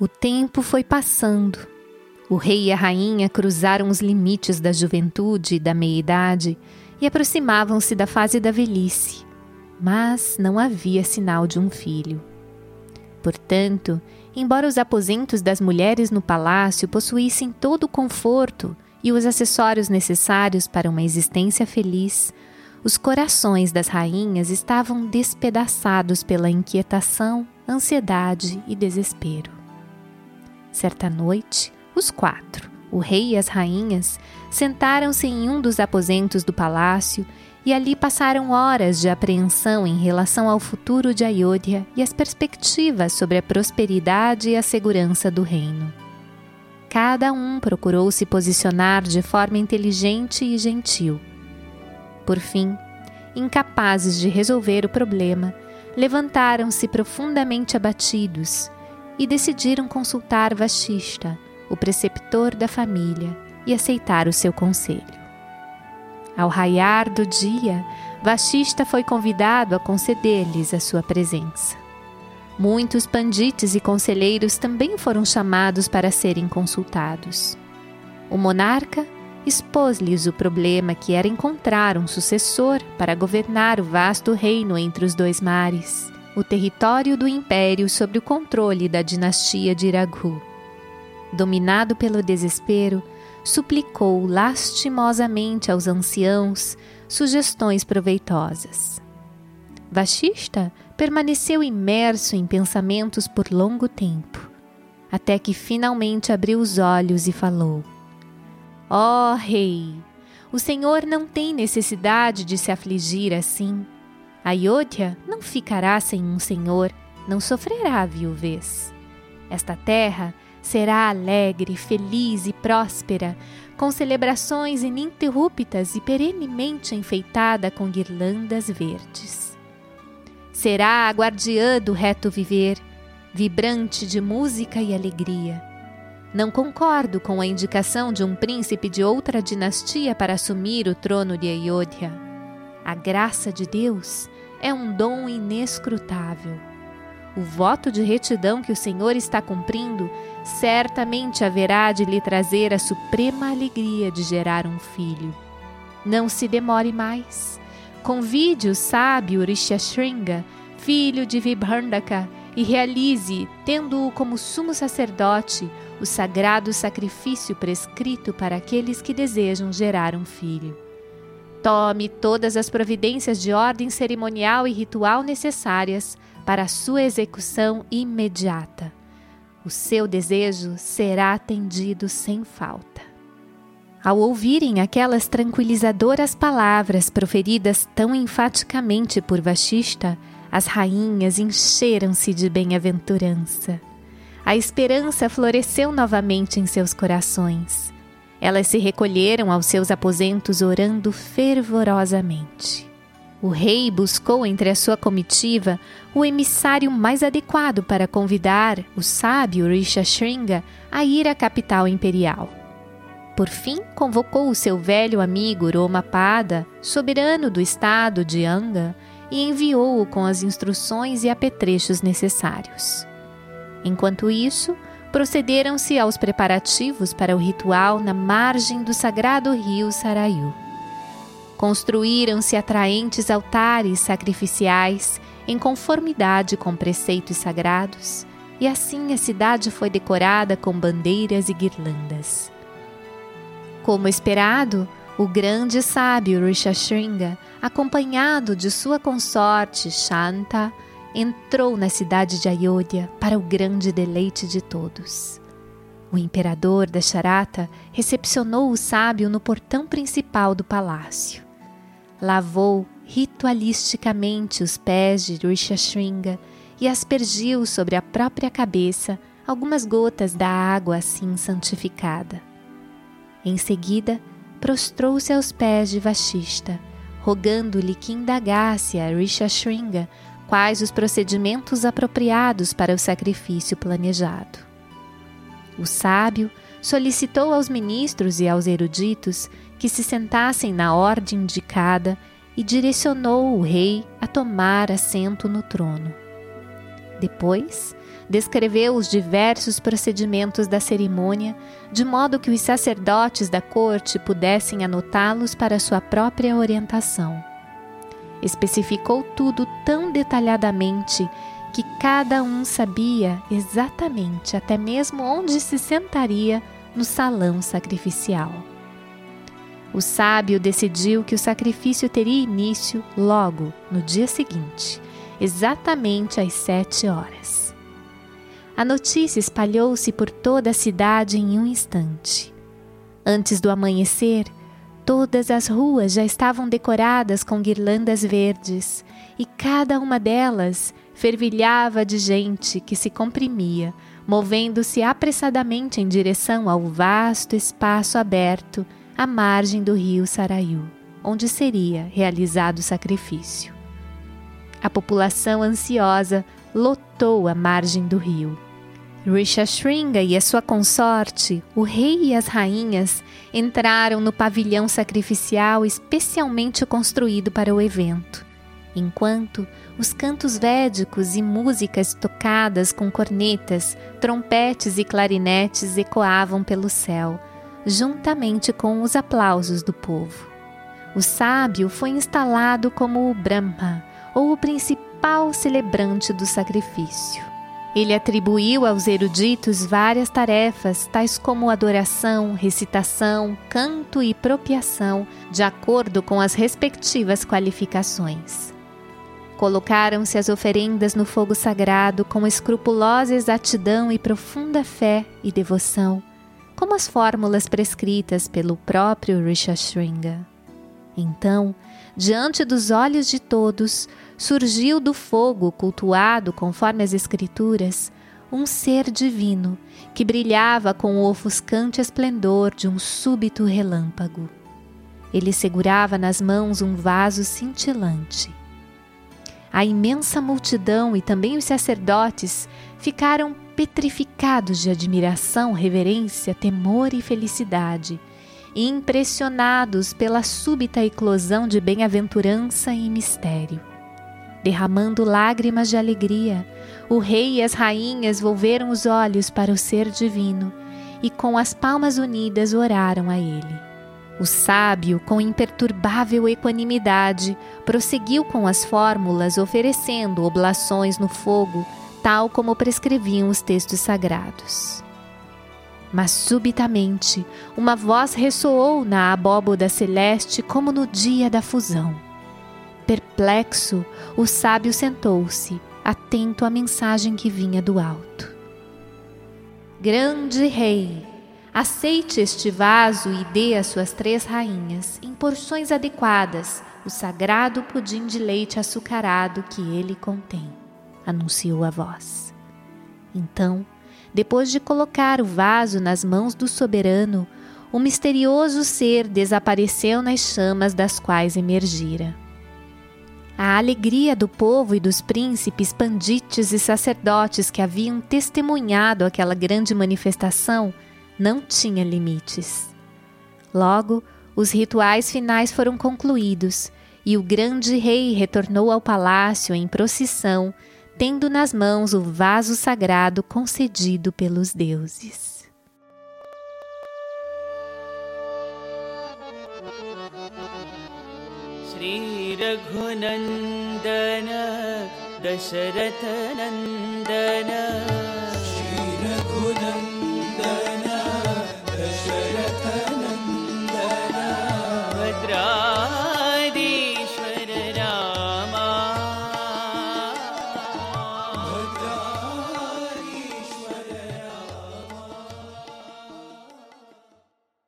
O tempo foi passando. O rei e a rainha cruzaram os limites da juventude e da meia-idade e aproximavam-se da fase da velhice, mas não havia sinal de um filho. Portanto, embora os aposentos das mulheres no palácio possuíssem todo o conforto e os acessórios necessários para uma existência feliz, os corações das rainhas estavam despedaçados pela inquietação, ansiedade e desespero. Certa noite, os quatro, o rei e as rainhas, sentaram-se em um dos aposentos do palácio e ali passaram horas de apreensão em relação ao futuro de Ayodhya e as perspectivas sobre a prosperidade e a segurança do reino. Cada um procurou se posicionar de forma inteligente e gentil. Por fim, incapazes de resolver o problema, levantaram-se profundamente abatidos e decidiram consultar Vashista, o preceptor da família, e aceitar o seu conselho. Ao raiar do dia, Vashista foi convidado a conceder-lhes a sua presença. Muitos pandites e conselheiros também foram chamados para serem consultados. O monarca expôs-lhes o problema que era encontrar um sucessor para governar o vasto reino entre os dois mares, o território do império sob o controle da dinastia de Iraghu. Dominado pelo desespero, suplicou lastimosamente aos anciãos sugestões proveitosas. Vashista permaneceu imerso em pensamentos por longo tempo, até que finalmente abriu os olhos e falou: Ó oh, rei, o Senhor não tem necessidade de se afligir assim. Ayodhya não ficará sem um senhor, não sofrerá viuvez. Esta terra será alegre, feliz e próspera, com celebrações ininterruptas e perenemente enfeitada com guirlandas verdes. Será a guardiã do reto viver, vibrante de música e alegria. Não concordo com a indicação de um príncipe de outra dinastia para assumir o trono de Ayodhya. A graça de Deus é um dom inescrutável. O voto de retidão que o Senhor está cumprindo certamente haverá de lhe trazer a suprema alegria de gerar um filho. Não se demore mais. Convide o sábio Rishashringa, filho de Vibhandaka, e realize, tendo-o como sumo sacerdote, o sagrado sacrifício prescrito para aqueles que desejam gerar um filho. Tome todas as providências de ordem cerimonial e ritual necessárias para sua execução imediata o seu desejo será atendido sem falta. Ao ouvirem aquelas tranquilizadoras palavras proferidas tão enfaticamente por Vashista, as rainhas encheram-se de bem-aventurança. A esperança floresceu novamente em seus corações. Elas se recolheram aos seus aposentos orando fervorosamente. O rei buscou entre a sua comitiva o emissário mais adequado para convidar o sábio Rishashringa a ir à capital imperial. Por fim, convocou o seu velho amigo Romapada, soberano do estado de Anga, e enviou-o com as instruções e apetrechos necessários. Enquanto isso, procederam-se aos preparativos para o ritual na margem do sagrado rio Sarayu. Construíram-se atraentes altares sacrificiais em conformidade com preceitos sagrados, e assim a cidade foi decorada com bandeiras e guirlandas. Como esperado, o grande sábio Rishashringa, acompanhado de sua consorte Shanta, entrou na cidade de Ayodhya para o grande deleite de todos. O imperador da Charata recepcionou o sábio no portão principal do palácio lavou ritualisticamente os pés de Rishashringa e aspergiu sobre a própria cabeça algumas gotas da água assim santificada. Em seguida, prostrou-se aos pés de Vashista, rogando-lhe que indagasse a Rishashringa quais os procedimentos apropriados para o sacrifício planejado. O sábio solicitou aos ministros e aos eruditos que se sentassem na ordem indicada e direcionou o rei a tomar assento no trono. Depois, descreveu os diversos procedimentos da cerimônia, de modo que os sacerdotes da corte pudessem anotá-los para sua própria orientação. Especificou tudo tão detalhadamente que cada um sabia exatamente até mesmo onde se sentaria no salão sacrificial. O sábio decidiu que o sacrifício teria início logo no dia seguinte, exatamente às sete horas. A notícia espalhou-se por toda a cidade em um instante. Antes do amanhecer, todas as ruas já estavam decoradas com guirlandas verdes e cada uma delas fervilhava de gente que se comprimia, movendo-se apressadamente em direção ao vasto espaço aberto à margem do rio Saraiu, onde seria realizado o sacrifício. A população ansiosa lotou a margem do rio. Rishashringa e a sua consorte, o rei e as rainhas, entraram no pavilhão sacrificial especialmente construído para o evento enquanto os cantos védicos e músicas tocadas com cornetas, trompetes e clarinetes ecoavam pelo céu, juntamente com os aplausos do povo. O sábio foi instalado como o Brahma, ou o principal celebrante do sacrifício. Ele atribuiu aos eruditos várias tarefas, tais como adoração, recitação, canto e propiação, de acordo com as respectivas qualificações. Colocaram-se as oferendas no fogo sagrado com escrupulosa exatidão e profunda fé e devoção, como as fórmulas prescritas pelo próprio Rishashringa. Então, diante dos olhos de todos, surgiu do fogo cultuado conforme as Escrituras um ser divino que brilhava com o ofuscante esplendor de um súbito relâmpago. Ele segurava nas mãos um vaso cintilante a imensa multidão e também os sacerdotes ficaram petrificados de admiração, reverência, temor e felicidade, e impressionados pela súbita eclosão de bem-aventurança e mistério. Derramando lágrimas de alegria, o rei e as rainhas volveram os olhos para o ser divino e, com as palmas unidas, oraram a ele. O sábio, com imperturbável equanimidade, prosseguiu com as fórmulas, oferecendo oblações no fogo, tal como prescreviam os textos sagrados. Mas subitamente uma voz ressoou na abóboda celeste como no dia da fusão. Perplexo, o sábio sentou-se, atento à mensagem que vinha do alto. Grande Rei, Aceite este vaso e dê às suas três rainhas, em porções adequadas, o sagrado pudim de leite açucarado que ele contém, anunciou a voz. Então, depois de colocar o vaso nas mãos do soberano, o misterioso ser desapareceu nas chamas das quais emergira. A alegria do povo e dos príncipes, pandites e sacerdotes que haviam testemunhado aquela grande manifestação não tinha limites. Logo, os rituais finais foram concluídos e o grande rei retornou ao palácio em procissão, tendo nas mãos o vaso sagrado concedido pelos deuses. Sri Raghunandana Dasharatha Nandana